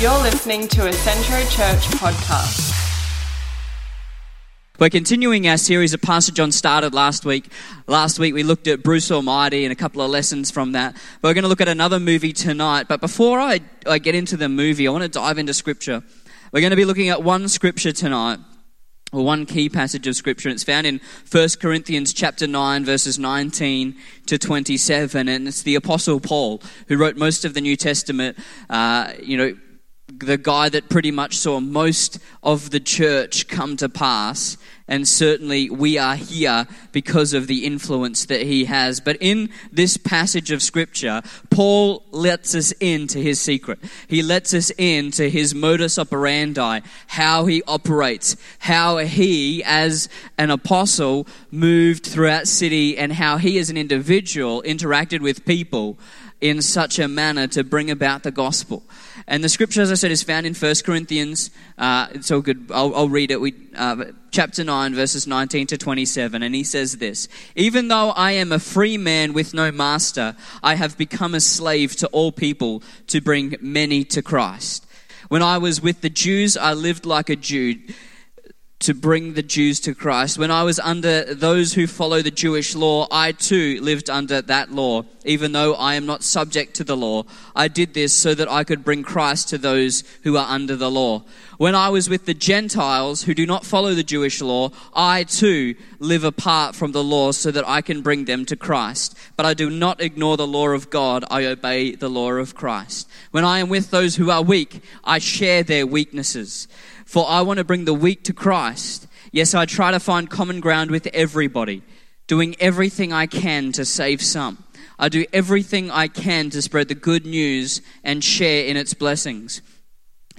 You're listening to a Centro Church podcast. We're continuing our series that Pastor John started last week. Last week we looked at Bruce Almighty and a couple of lessons from that. We're going to look at another movie tonight. But before I, I get into the movie, I want to dive into Scripture. We're going to be looking at one Scripture tonight, or one key passage of Scripture. It's found in 1 Corinthians chapter 9, verses 19 to 27. And it's the Apostle Paul who wrote most of the New Testament, uh, you know, the guy that pretty much saw most of the church come to pass. And certainly we are here because of the influence that he has. But in this passage of scripture, Paul lets us into his secret. He lets us into his modus operandi, how he operates, how he, as an apostle, moved throughout city, and how he, as an individual, interacted with people in such a manner to bring about the gospel. And the scripture, as I said, is found in 1 Corinthians. Uh, it's all good. I'll, I'll read it. We, uh, chapter 9, verses 19 to 27. And he says this Even though I am a free man with no master, I have become a slave to all people to bring many to Christ. When I was with the Jews, I lived like a Jew to bring the Jews to Christ. When I was under those who follow the Jewish law, I too lived under that law, even though I am not subject to the law. I did this so that I could bring Christ to those who are under the law. When I was with the Gentiles who do not follow the Jewish law, I too live apart from the law so that I can bring them to Christ. But I do not ignore the law of God, I obey the law of Christ. When I am with those who are weak, I share their weaknesses. For I want to bring the weak to Christ. Yes, I try to find common ground with everybody, doing everything I can to save some. I do everything I can to spread the good news and share in its blessings.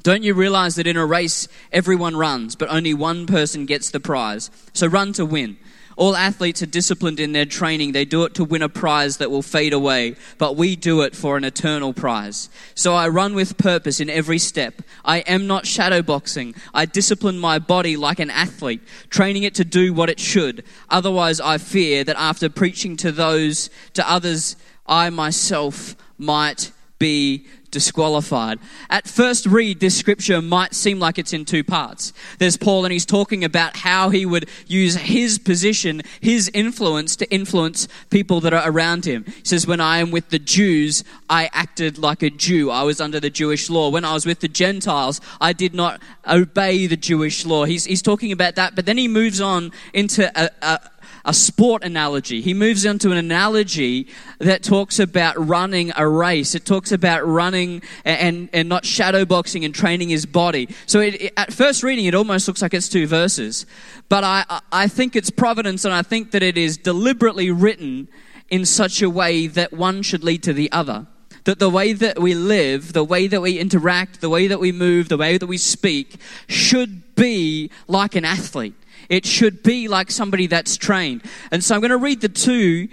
Don't you realize that in a race, everyone runs, but only one person gets the prize? So run to win. All athletes are disciplined in their training. They do it to win a prize that will fade away, but we do it for an eternal prize. So I run with purpose in every step. I am not shadowboxing. I discipline my body like an athlete, training it to do what it should. Otherwise, I fear that after preaching to those, to others, I myself might be disqualified. At first read, this scripture might seem like it's in two parts. There's Paul, and he's talking about how he would use his position, his influence, to influence people that are around him. He says, When I am with the Jews, I acted like a Jew. I was under the Jewish law. When I was with the Gentiles, I did not obey the Jewish law. He's, he's talking about that, but then he moves on into a, a a sport analogy. He moves on to an analogy that talks about running a race. It talks about running and, and not shadowboxing and training his body. So it, it, at first reading, it almost looks like it's two verses. But I, I think it's providence and I think that it is deliberately written in such a way that one should lead to the other. That the way that we live, the way that we interact, the way that we move, the way that we speak should be like an athlete it should be like somebody that's trained. And so I'm going to read the two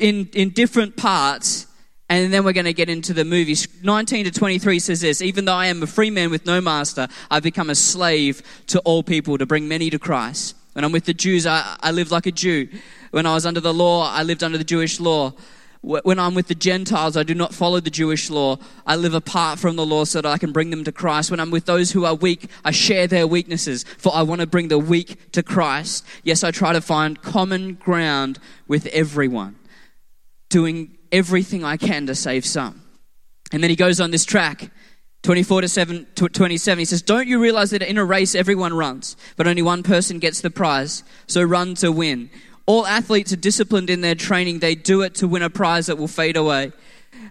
in, in different parts, and then we're going to get into the movie. 19 to 23 says this Even though I am a free man with no master, I've become a slave to all people to bring many to Christ. When I'm with the Jews, I, I live like a Jew. When I was under the law, I lived under the Jewish law. When I'm with the Gentiles, I do not follow the Jewish law. I live apart from the law so that I can bring them to Christ. When I'm with those who are weak, I share their weaknesses, for I want to bring the weak to Christ. Yes, I try to find common ground with everyone, doing everything I can to save some. And then he goes on this track. 24 to 7 to 27 he says don't you realize that in a race everyone runs but only one person gets the prize so run to win all athletes are disciplined in their training. They do it to win a prize that will fade away.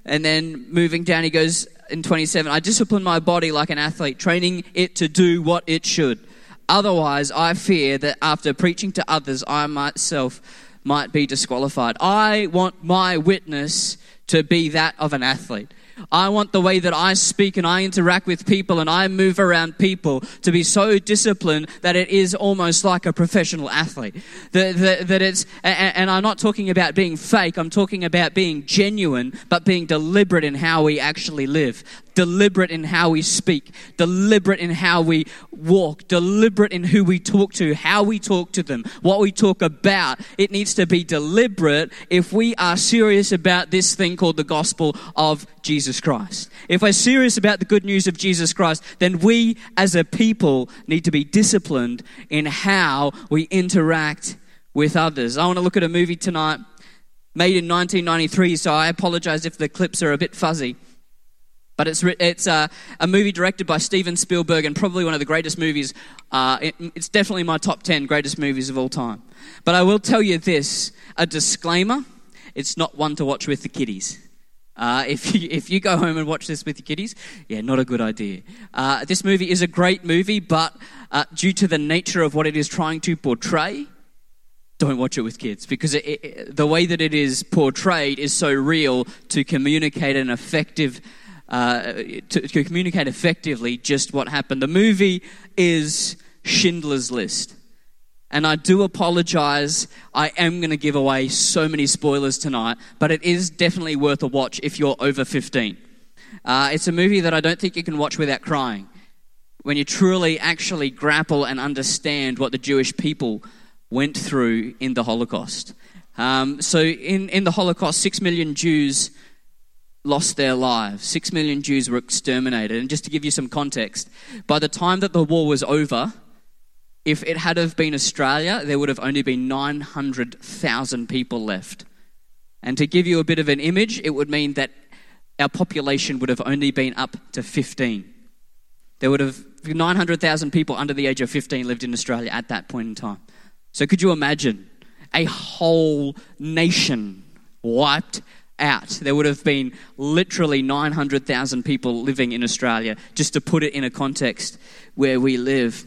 And then moving down, he goes in 27 I discipline my body like an athlete, training it to do what it should. Otherwise, I fear that after preaching to others, I myself might be disqualified. I want my witness to be that of an athlete. I want the way that I speak and I interact with people and I move around people to be so disciplined that it is almost like a professional athlete. That, that, that it's, and, and I'm not talking about being fake, I'm talking about being genuine, but being deliberate in how we actually live deliberate in how we speak, deliberate in how we walk, deliberate in who we talk to, how we talk to them, what we talk about. It needs to be deliberate if we are serious about this thing called the gospel of Jesus Christ. If we're serious about the good news of Jesus Christ, then we as a people need to be disciplined in how we interact with others. I want to look at a movie tonight made in 1993, so I apologize if the clips are a bit fuzzy. But it's, it's uh, a movie directed by Steven Spielberg and probably one of the greatest movies. Uh, it, it's definitely my top 10 greatest movies of all time. But I will tell you this a disclaimer it's not one to watch with the kiddies. Uh, if, you, if you go home and watch this with your kiddies, yeah, not a good idea. Uh, this movie is a great movie, but uh, due to the nature of what it is trying to portray, don't watch it with kids because it, it, the way that it is portrayed is so real to communicate an effective uh, to, to, communicate effectively just what happened. The movie is Schindler's List. And I do apologize. I am going to give away so many spoilers tonight, but it is definitely worth a watch if you're over 15. Uh, it's a movie that I don't think you can watch without crying. When you truly actually grapple and understand what the Jewish people went through in the Holocaust. Um, so, in, in the Holocaust, six million Jews lost their lives. Six million Jews were exterminated. And just to give you some context, by the time that the war was over, if it had have been Australia, there would have only been 900,000 people left. And to give you a bit of an image, it would mean that our population would have only been up to 15. There would have 900,000 people under the age of 15 lived in Australia at that point in time. So could you imagine a whole nation wiped out? There would have been literally 900,000 people living in Australia, just to put it in a context where we live.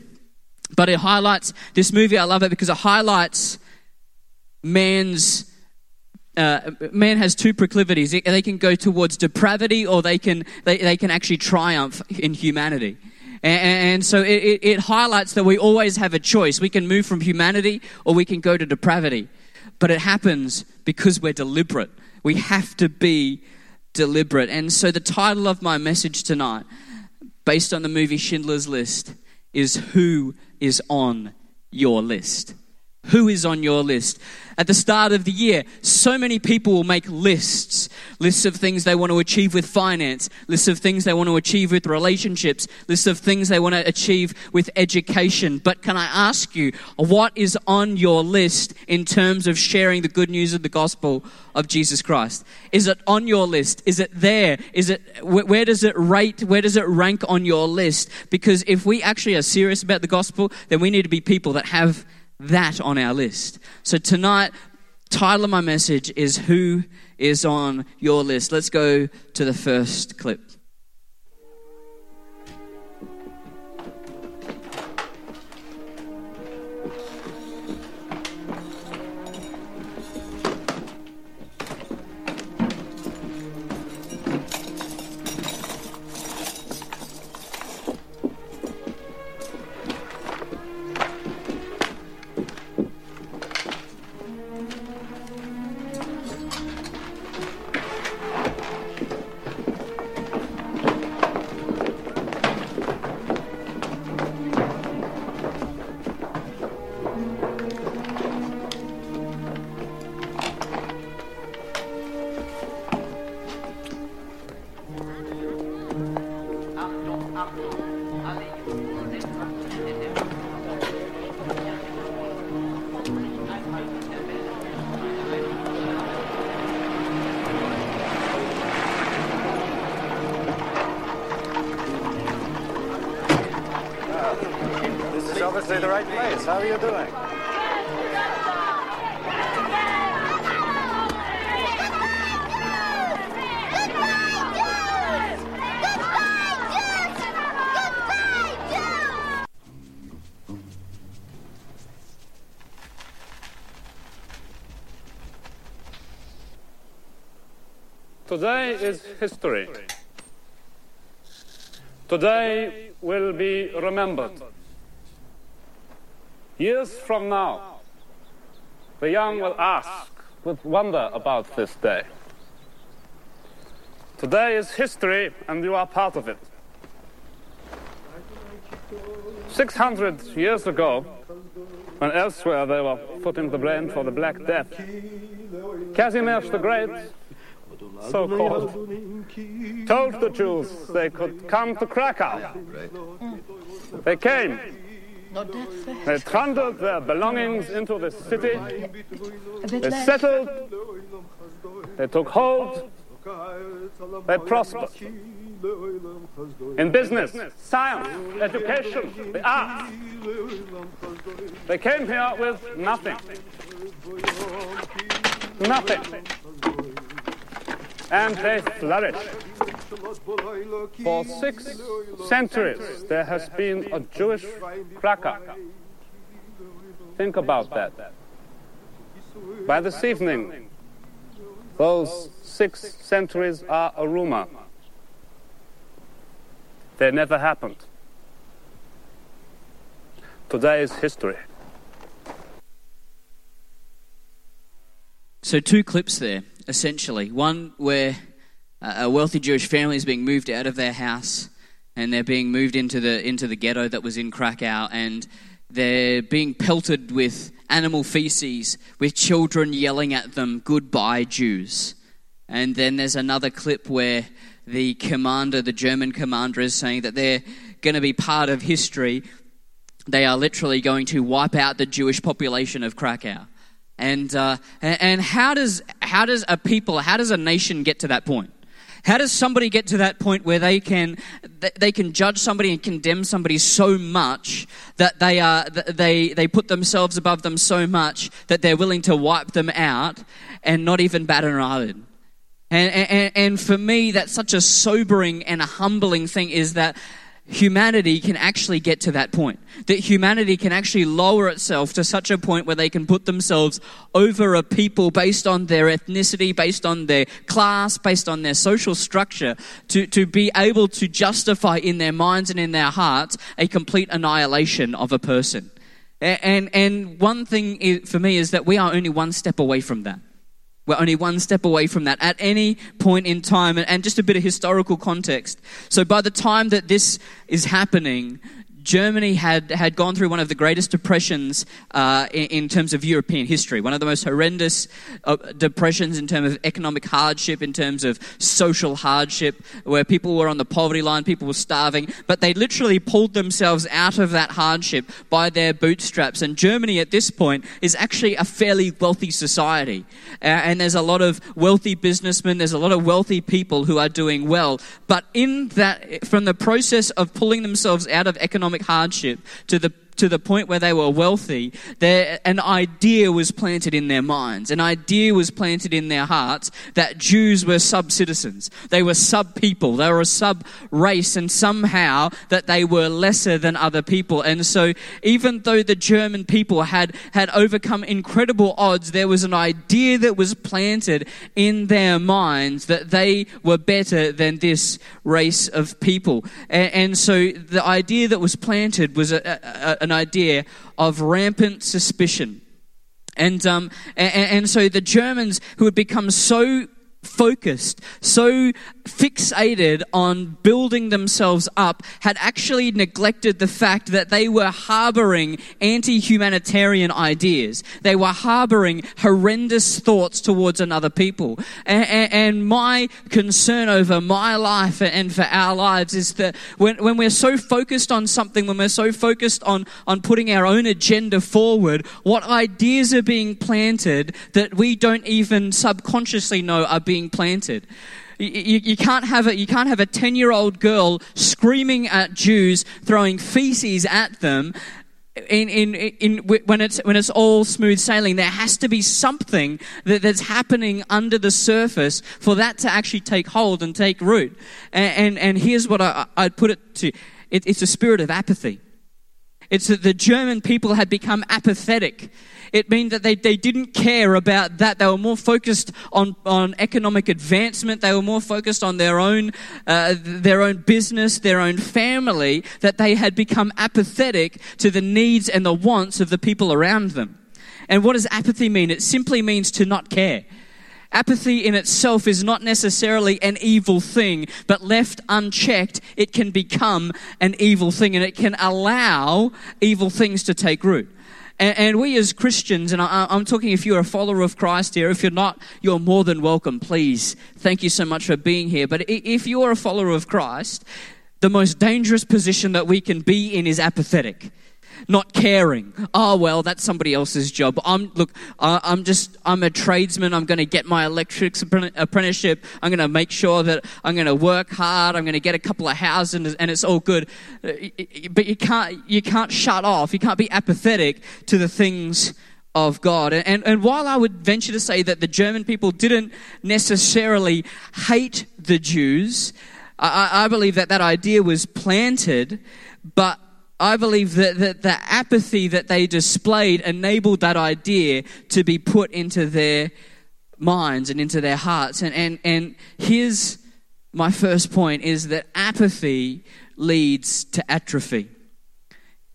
But it highlights this movie, I love it because it highlights man's uh, man has two proclivities. They can go towards depravity or they can, they, they can actually triumph in humanity. And, so it, it highlights that we always have a choice. We can move from humanity or we can go to depravity. But it happens because we're deliberate. We have to be deliberate. And so the title of my message tonight, based on the movie Schindler's List, is Who is on Your List? Who is on your list? At the start of the year, so many people will make lists lists of things they want to achieve with finance, lists of things they want to achieve with relationships, lists of things they want to achieve with education. But can I ask you, what is on your list in terms of sharing the good news of the gospel of Jesus Christ? Is it on your list? Is it there? Is it where does it rate? Where does it rank on your list? Because if we actually are serious about the gospel, then we need to be people that have that on our list. So tonight, title of my message is Who is on your list? Let's go to the first clip. Right place. How are you doing? Today is history. Today will be remembered. Years from now, the young will ask with wonder about this day. Today is history, and you are part of it. 600 years ago, when elsewhere they were footing the blame for the Black Death, Casimir the Great, so called, told the Jews they could come to Krakow. They came. They trundled their belongings into the city. They settled. They took hold. They prospered. In business, science, education, the arts. They came here with nothing. Nothing. And they flourished. For six centuries, there has been a Jewish Krakow. Think about that. By this evening, those six centuries are a rumor. They never happened. Today is history. So, two clips there, essentially. One where a wealthy Jewish family is being moved out of their house and they're being moved into the, into the ghetto that was in Krakow and they're being pelted with animal feces, with children yelling at them, Goodbye, Jews. And then there's another clip where the commander, the German commander, is saying that they're going to be part of history. They are literally going to wipe out the Jewish population of Krakow. And, uh, and how, does, how does a people, how does a nation get to that point? How does somebody get to that point where they can they can judge somebody and condemn somebody so much that they are they they put themselves above them so much that they're willing to wipe them out and not even bat an eyelid? And, and, and for me, that's such a sobering and a humbling thing is that humanity can actually get to that point. That humanity can actually lower itself to such a point where they can put themselves over a people based on their ethnicity, based on their class, based on their social structure, to, to be able to justify in their minds and in their hearts a complete annihilation of a person. And, and one thing for me is that we are only one step away from that. We're only one step away from that at any point in time. And just a bit of historical context. So by the time that this is happening, Germany had, had gone through one of the greatest depressions uh, in, in, terms of European history, one of the most horrendous uh, depressions in terms of economic hardship, in terms of social hardship, where people were on the poverty line, people were starving, but they literally pulled themselves out of that hardship by their bootstraps. And Germany at this point is actually a fairly wealthy society. Uh, and there's a lot of wealthy businessmen, there's a lot of wealthy people who are doing well. But in that, from the process of pulling themselves out of economic economic hardship to the to the point where they were wealthy, there, an idea was planted in their minds. An idea was planted in their hearts that Jews were sub citizens. They were sub people. They were a sub race, and somehow that they were lesser than other people. And so, even though the German people had, had overcome incredible odds, there was an idea that was planted in their minds that they were better than this race of people. And, and so, the idea that was planted was a, a, an idea of rampant suspicion. And, um, and, and so the Germans who had become so focused, so fixated on building themselves up, had actually neglected the fact that they were harboring anti humanitarian ideas. They were harboring horrendous thoughts towards another people. And, and, my concern over my life and for our lives is that when, when we're so focused on something, when we're so focused on, on putting our own agenda forward, what ideas are being planted that we don't even subconsciously know are being planted. You, you, can't have a, you can't have a 10 year old girl screaming at Jews, throwing feces at them. In, in, in, when it's, when it's all smooth sailing, there has to be something that, that's happening under the surface for that to actually take hold and take root. And, and, and here's what I, I'd put it to. It, it's a spirit of apathy. It's that the German people had become apathetic. It meant that they, they didn't care about that. They were more focused on, on economic advancement. They were more focused on their own, uh, their own business, their own family, that they had become apathetic to the needs and the wants of the people around them. And what does apathy mean? It simply means to not care. Apathy in itself is not necessarily an evil thing, but left unchecked, it can become an evil thing and it can allow evil things to take root. And, we as Christians, and I, I'm talking if you're a follower of Christ here, if you're not, you're more than welcome, please. Thank you so much for being here. But if you're a follower of Christ, the most dangerous position that we can be in is apathetic not caring. Oh well, that's somebody else's job. I'm look. I'm just. I'm a tradesman. I'm going to get my electrics apprenticeship. I'm going to make sure that I'm going to work hard. I'm going to get a couple of houses, and it's all good. Uh, but you can't. You can't shut off. You can't be apathetic to the things of God. And, and while I would venture to say that the German people didn't necessarily hate the Jews, I, I believe that that idea was planted, but I believe that, that the apathy that they displayed enabled that idea to be put into their minds and into their hearts. And, and, and here's my first point is that apathy leads to atrophy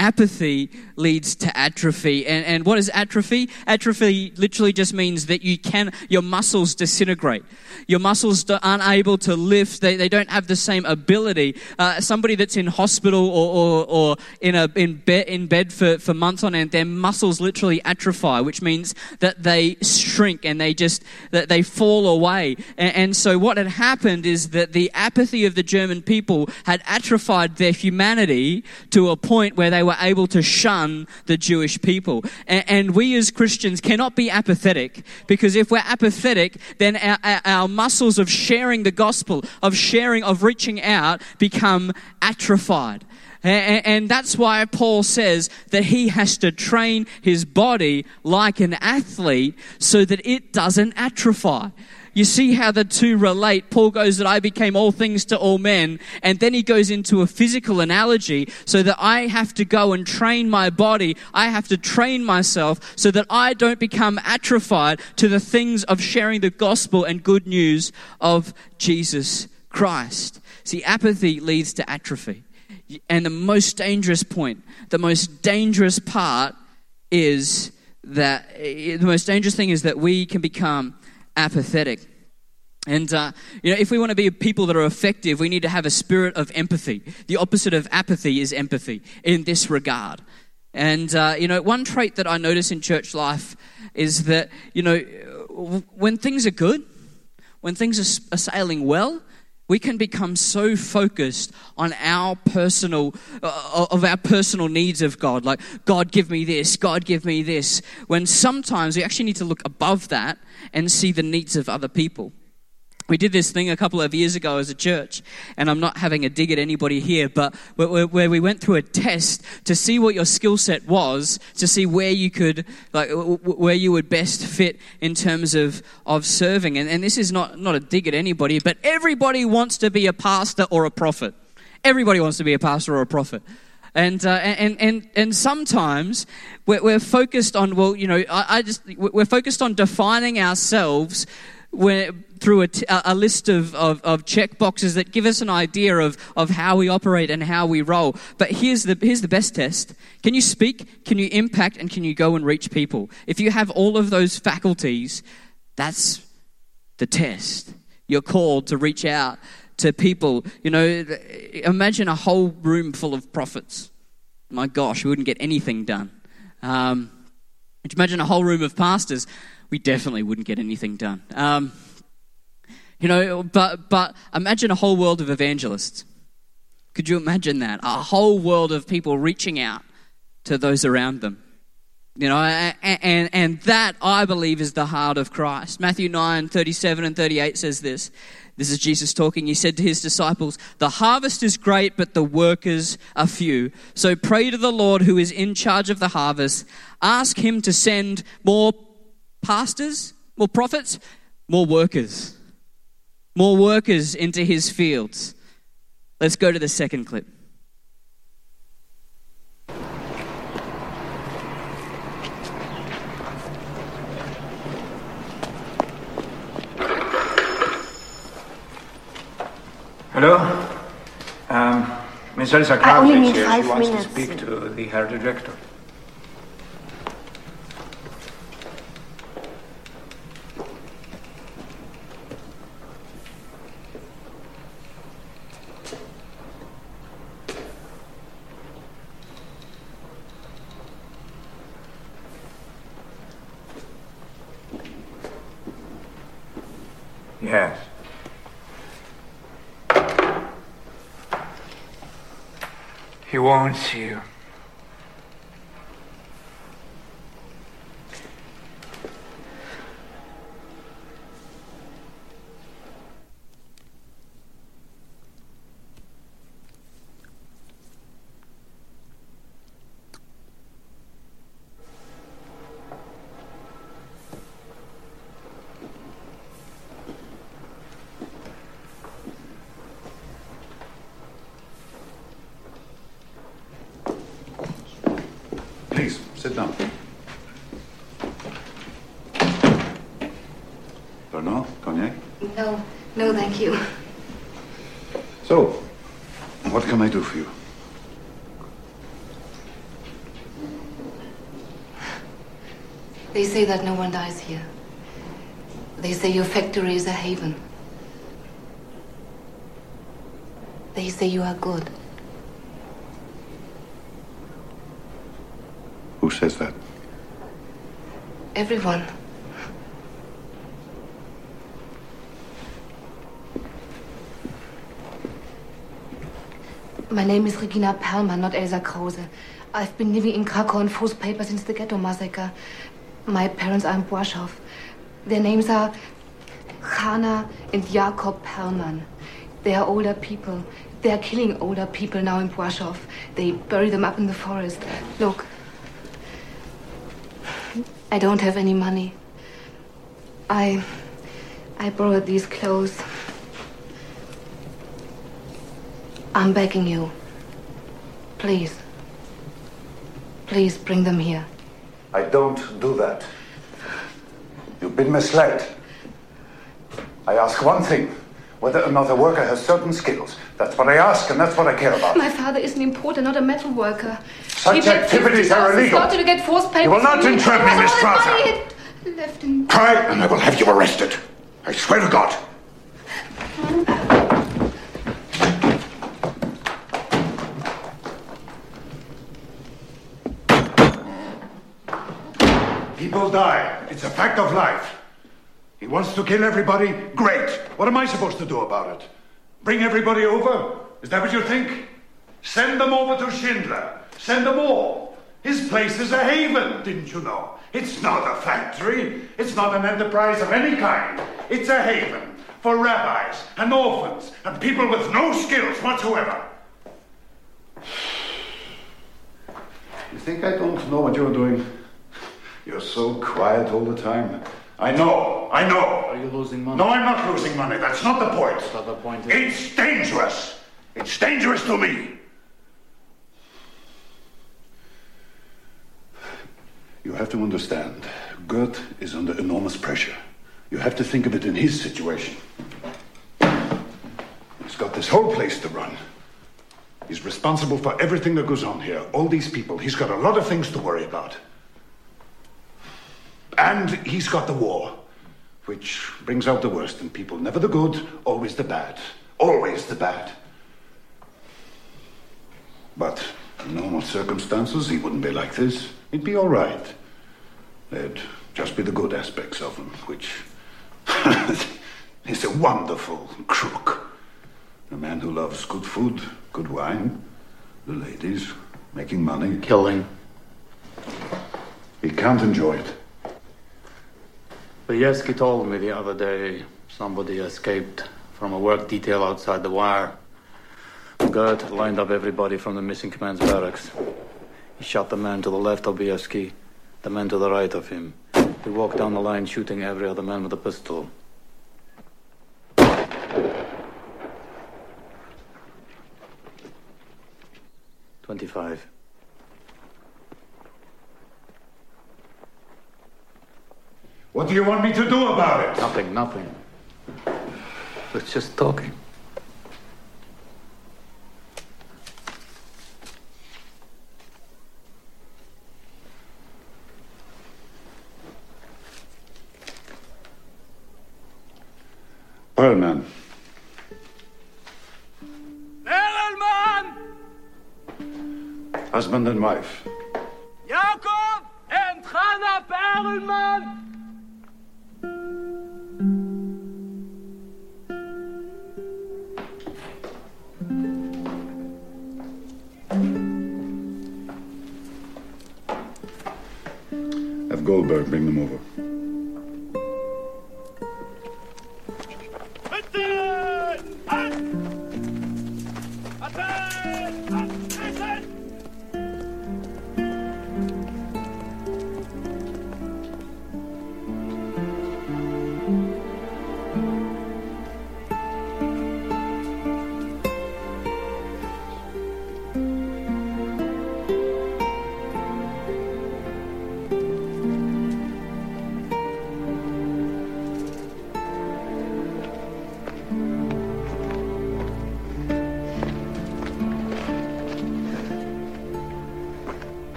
apathy leads to atrophy. And, and what is atrophy? Atrophy literally just means that you can, your muscles disintegrate. Your muscles aren't able to lift. They, they don't have the same ability. Uh, somebody that's in hospital or, or, or in, a, in, bed, in bed for, for months on end, their muscles literally atrophy, which means that they shrink and they just, that they fall away. And, and so what had happened is that the apathy of the German people had atrophied their humanity to a point where they were were able to shun the Jewish people. And, and we as Christians cannot be apathetic because if we're apathetic, then our, our muscles of sharing the gospel, of sharing, of reaching out become atrophied. And that's why Paul says that he has to train his body like an athlete so that it doesn't atrophy. You see how the two relate. Paul goes that I became all things to all men. And then he goes into a physical analogy so that I have to go and train my body. I have to train myself so that I don't become atrophied to the things of sharing the gospel and good news of Jesus Christ. See, apathy leads to atrophy. And the most dangerous point, the most dangerous part is that the most dangerous thing is that we can become apathetic. And, uh, you know, if we want to be people that are effective, we need to have a spirit of empathy. The opposite of apathy is empathy in this regard. And, uh, you know, one trait that I notice in church life is that, you know, when things are good, when things are, sailing well, we can become so focused on our personal uh, of our personal needs of god. Like god give me this god give me this. When sometimes we actually need to look above that and see the needs of other people we did this thing a couple of years ago as a church, and I'm not having a dig at anybody here, but where we went through a test to see what your skill set was, to see where you could, like, where you would best fit in terms of, of serving. And, and this is not, not a dig at anybody, but everybody wants to be a pastor or a prophet. Everybody wants to be a pastor or a prophet. And, uh, and, and, and sometimes we're, we're, focused on, well, you know, I, I just, we're focused on defining ourselves where, through a, t- a list of, of, of check boxes that give us an idea of, of how we operate and how we roll. But here's the, here's the best test. Can you speak? Can you impact? And can you go and reach people? If you have all of those faculties, that's the test. You're called to reach out to people. You know, imagine a whole room full of prophets. My gosh, we wouldn't get anything done. Um, imagine a whole room of pastors we definitely wouldn't get anything done. Um, you know, but, but imagine a whole world of evangelists. Could you imagine that? A whole world of people reaching out to those around them. You know, and, and, and that, I believe, is the heart of Christ. Matthew 9, 37 and 38 says this. This is Jesus talking. He said to his disciples, The harvest is great, but the workers are few. So pray to the Lord who is in charge of the harvest. Ask him to send more pastors, more prophets, more workers. More workers into his fields. Let's go to the second clip. Hello? Um, Ms. Elsa I only here. five she wants minutes. to speak to the Herr Director. Yes. He wants you. Please, sit down. Bernard, cognac? No, no, thank you. So, what can I do for you? They say that no one dies here. They say your factory is a haven. They say you are good. Who says that? Everyone. My name is Regina Perlman, not Elsa Krause. I've been living in Krakow on false paper since the ghetto massacre. My parents are in Płaszów. Their names are Hanna and Jakob Perlman. They are older people. They are killing older people now in Płaszów. They bury them up in the forest. Look. I don't have any money. I. I borrowed these clothes. I'm begging you. Please. Please bring them here. I don't do that. You've been misled. I ask one thing whether or not a worker has certain skills. That's what I ask, and that's what I care about. My father is an importer, not a metal worker. Such activities are 50,000 illegal. to get forced. You will not entrap me, Miss Strasser. Left in. Try, and I will have you arrested. I swear to God. People die. It's a fact of life. He wants to kill everybody. Great. What am I supposed to do about it? Bring everybody over? Is that what you think? Send them over to Schindler. Send them all. His place is a haven, didn't you know? It's not a factory. It's not an enterprise of any kind. It's a haven for rabbis and orphans and people with no skills whatsoever. You think I don't know what you're doing? You're so quiet all the time. I know, I know. Are you losing money? No, I'm not losing money. That's not the point. But the point is- It's dangerous. It's dangerous to me. You have to understand, Goeth is under enormous pressure. You have to think of it in his situation. He's got this whole place to run. He's responsible for everything that goes on here. All these people. He's got a lot of things to worry about. And he's got the war, which brings out the worst in people. Never the good, always the bad. Always the bad. But in normal circumstances, he wouldn't be like this. He'd be all right. There'd just be the good aspects of him, which is a wonderful crook. A man who loves good food, good wine, the ladies, making money. Killing. He can't enjoy it. Bayevsky told me the other day somebody escaped from a work detail outside the wire. Goeth lined up everybody from the missing command's barracks. He shot the man to the left of Bayevsky, the man to the right of him. He walked down the line shooting every other man with a pistol. Twenty-five. What do you want me to do about it? Nothing, nothing. It's just talking. Perlman. Perelman! Husband and wife. Jacob and Hannah Perelman!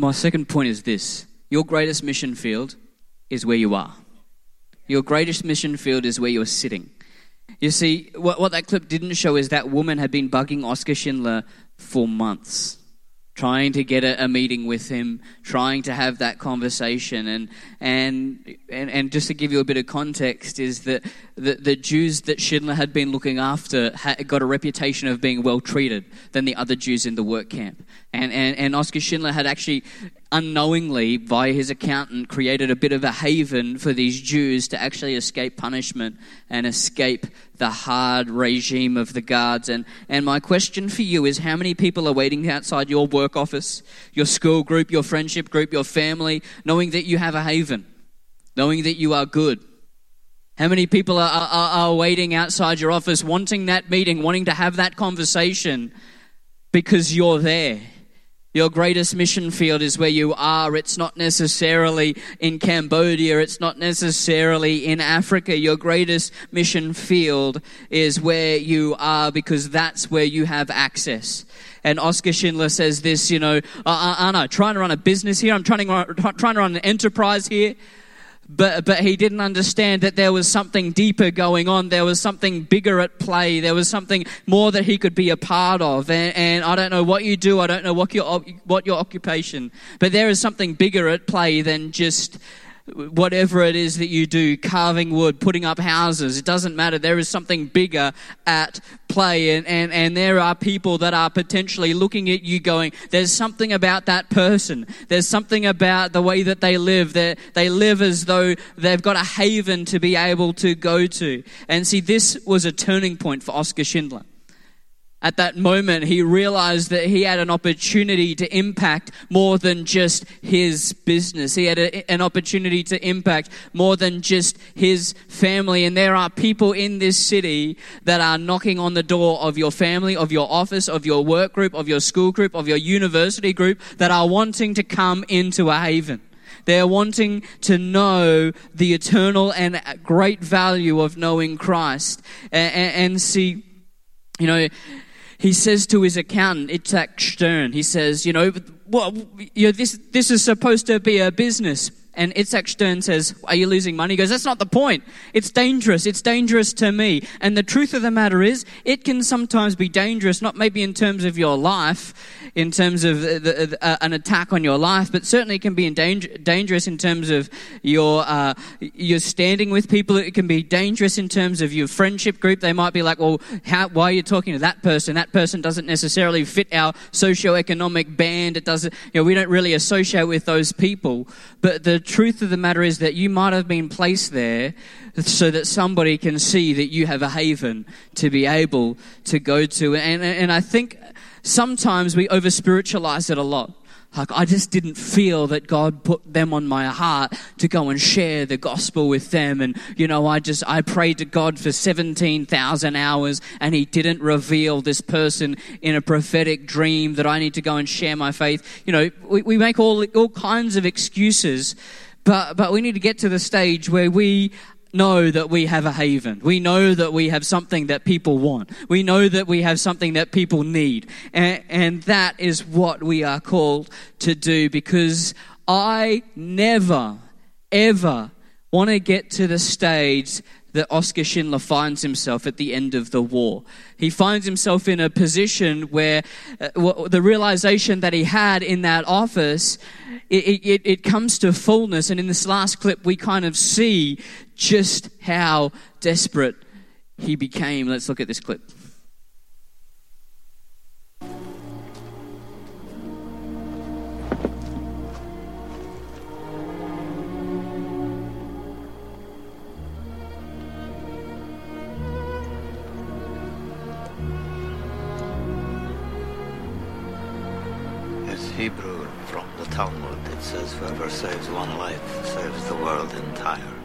My second point is this your greatest mission field is where you are. Your greatest mission field is where you're sitting. You see, what, what that clip didn't show is that woman had been bugging Oscar Schindler for months, trying to get a, a meeting with him, trying to have that conversation. And, and, and, and just to give you a bit of context, is that the, the Jews that Schindler had been looking after had got a reputation of being well treated than the other Jews in the work camp. And, and, and Oscar Schindler had actually unknowingly, via his accountant, created a bit of a haven for these Jews to actually escape punishment and escape the hard regime of the guards. And, and my question for you is how many people are waiting outside your work office, your school group, your friendship group, your family, knowing that you have a haven, knowing that you are good? How many people are, are, are waiting outside your office, wanting that meeting, wanting to have that conversation because you're there? Your greatest mission field is where you are. It's not necessarily in Cambodia. It's not necessarily in Africa. Your greatest mission field is where you are because that's where you have access. And Oscar Schindler says this, you know, uh, Anna, trying to run a business here. I'm trying to, trying to run an enterprise here but, but he didn't understand that there was something deeper going on. There was something bigger at play. There was something more that he could be a part of. And, and I don't know what you do. I don't know what your, what your occupation, but there is something bigger at play than just whatever it is that you do, carving wood, putting up houses, it doesn't matter. There is something bigger at play. And, and, and there are people that are potentially looking at you going, there's something about that person. There's something about the way that they live. They, they live as though they've got a haven to be able to go to. And see, this was a turning point for Oscar Schindler. At that moment, he realized that he had an opportunity to impact more than just his business. He had a, an opportunity to impact more than just his family. And there are people in this city that are knocking on the door of your family, of your office, of your work group, of your school group, of your university group that are wanting to come into a haven. They're wanting to know the eternal and great value of knowing Christ. And, and, and see, you know, he says to his accountant, Itzhak Stern, he says, you know, you this, this is supposed to be a business. And Itzhak Stern says, Are you losing money? He goes, That's not the point. It's dangerous. It's dangerous to me. And the truth of the matter is, it can sometimes be dangerous, not maybe in terms of your life, in terms of the, the, uh, an attack on your life, but certainly it can be danger, dangerous in terms of your, uh, your standing with people. It can be dangerous in terms of your friendship group. They might be like, Well, how, why are you talking to that person? That person doesn't necessarily fit our socio-economic band. It doesn't, you know, we don't really associate with those people. But the truth of the matter is that you might have been placed there so that somebody can see that you have a haven to be able to go to. And, and I think sometimes we over spiritualize it a lot. Like, I just didn't feel that God put them on my heart to go and share the gospel with them. And, you know, I just, I prayed to God for 17,000 hours and He didn't reveal this person in a prophetic dream that I need to go and share my faith. You know, we, we make all, all kinds of excuses, but, but we need to get to the stage where we know that we have a haven. We know that we have something that people want. We know that we have something that people need. And, and that is what we are called to do because I never, ever want to get to the stage that Oscar Schindler finds himself at the end of the war. He finds himself in a position where uh, the realization that he had in that office, it, it, it comes to fullness. And in this last clip, we kind of see just how desperate he became. Let's look at this clip. Hebrew from the Talmud, it says, whoever saves one life saves the world entire.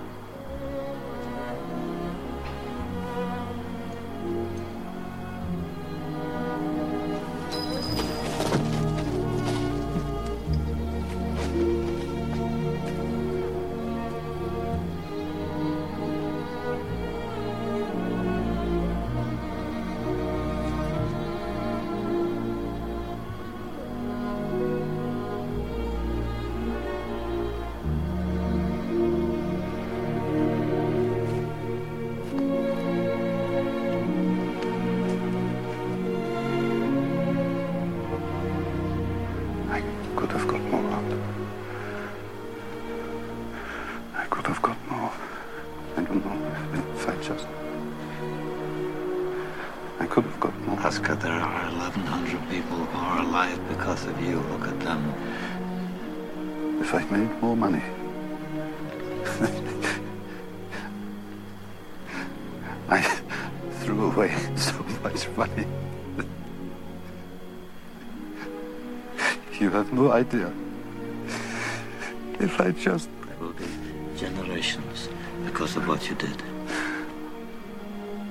Money. You have no idea. If I just. There will be generations because of what you did.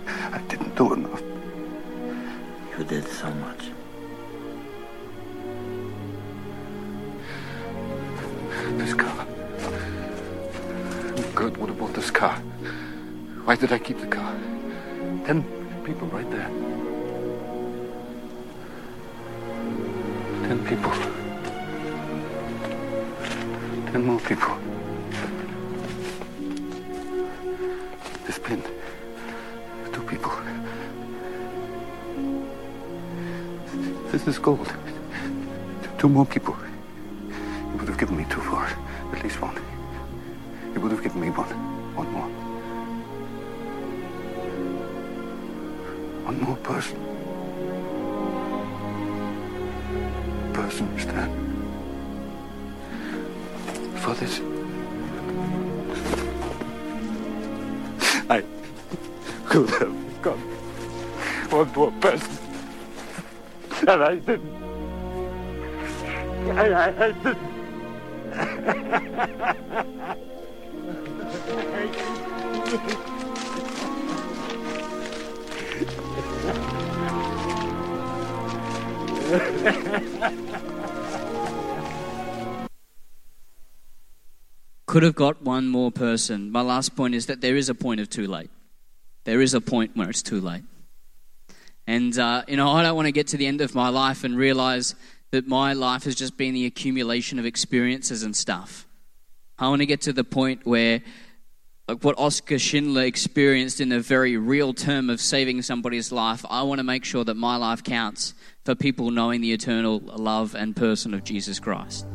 I didn't do enough. You did so much. This car. Would have bought this car. Why did I keep the car? Ten people right there. Ten people. Ten more people. This pin. Two people. This is gold. Two more people. He would have given me two for it. At least one. He would have given me one. I could have got one more person. And I didn't. I, I, I didn't. Could have got one more person. My last point is that there is a point of too late. There is a point where it's too late. And, uh, you know, I don't want to get to the end of my life and realize that my life has just been the accumulation of experiences and stuff. I want to get to the point where, like what Oscar Schindler experienced in a very real term of saving somebody's life, I want to make sure that my life counts for people knowing the eternal love and person of Jesus Christ.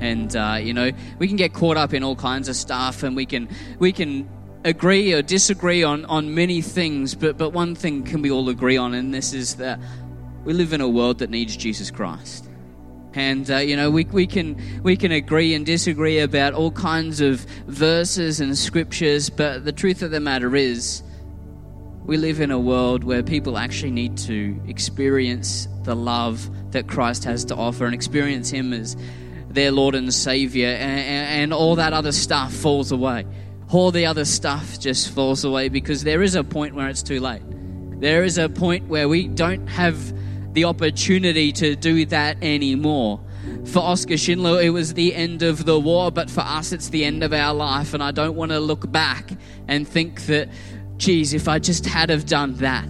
And uh, you know, we can get caught up in all kinds of stuff, and we can we can agree or disagree on on many things. But but one thing can we all agree on, and this is that we live in a world that needs Jesus Christ. And uh, you know we, we can we can agree and disagree about all kinds of verses and scriptures, but the truth of the matter is, we live in a world where people actually need to experience the love that Christ has to offer and experience Him as their Lord and Savior, and, and all that other stuff falls away. All the other stuff just falls away because there is a point where it's too late. There is a point where we don't have the opportunity to do that anymore. For Oscar Schindler, it was the end of the war, but for us, it's the end of our life. And I don't want to look back and think that, geez, if I just had have done that,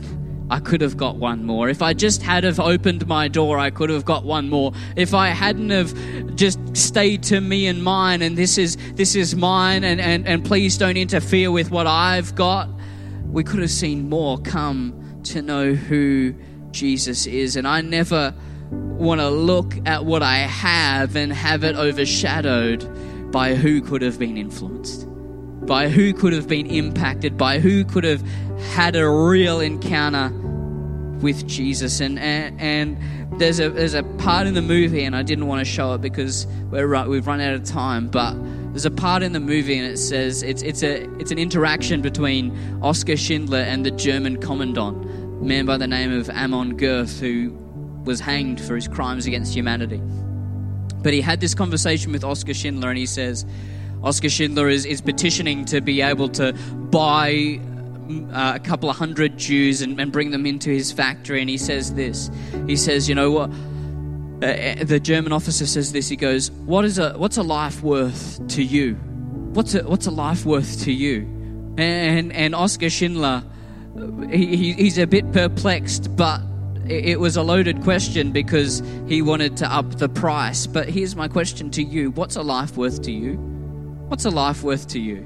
I could have got one more. If I just had have opened my door, I could have got one more. If I hadn't have just stayed to me and mine, and this is this is mine, and, and, and please don't interfere with what I've got, we could have seen more come to know who Jesus is. And I never want to look at what I have and have it overshadowed by who could have been influenced, by who could have been impacted, by who could have had a real encounter with Jesus. And and, and there's a there's a part in the movie, and I didn't want to show it because we're we've run out of time, but. There's a part in the movie, and it says it's it's a it's an interaction between Oscar Schindler and the German commandant, a man by the name of Amon Goeth, who was hanged for his crimes against humanity. But he had this conversation with Oscar Schindler, and he says, Oscar Schindler is, is petitioning to be able to buy uh, a couple of hundred Jews and, and, bring them into his factory. And he says this He says, You know what? Uh, uh, the German officer says this. He goes, what is a, What's a life worth to you? What's a, what's a life worth to you? And, and Oscar Schindler, he, he's a bit perplexed, but it was a loaded question because he wanted to up the price. But here's my question to you What's a life worth to you? What's a life worth to you?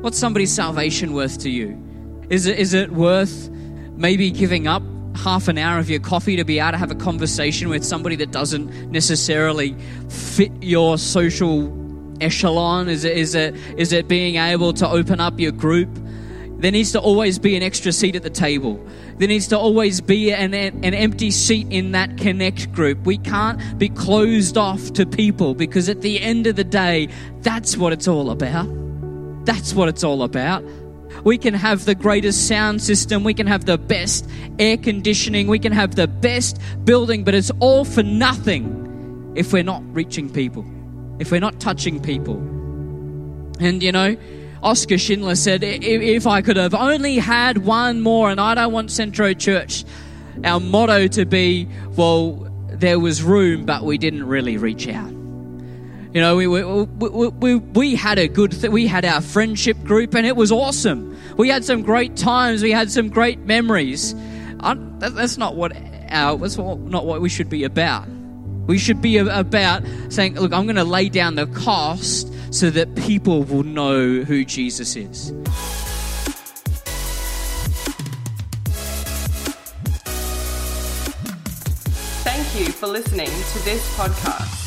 What's somebody's salvation worth to you? Is it, is it worth maybe giving up half an hour of your coffee to be able to have a conversation with somebody that doesn't necessarily fit your social echelon? Is it, is it, is it being able to open up your group? There needs to always be an extra seat at the table. There needs to always be an, an empty seat in that connect group. We can't be closed off to people because at the end of the day, that's what it's all about. That's what it's all about. We can have the greatest sound system, we can have the best air conditioning, we can have the best building, but it's all for nothing if we're not reaching people, if we're not touching people. And you know, Oscar Schindler said, if I could have only had one more, and I don't want Centro Church, our motto to be, well, there was room, but we didn't really reach out. You know, we, we, we, we, had a good, th- we had our friendship group and it was awesome. We had some great times. We had some great memories. that, that's not what our, that's not what we should be about. We should be about saying, look, I'm going to lay down the cost so that people will know who Jesus is. Thank you for listening to this podcast.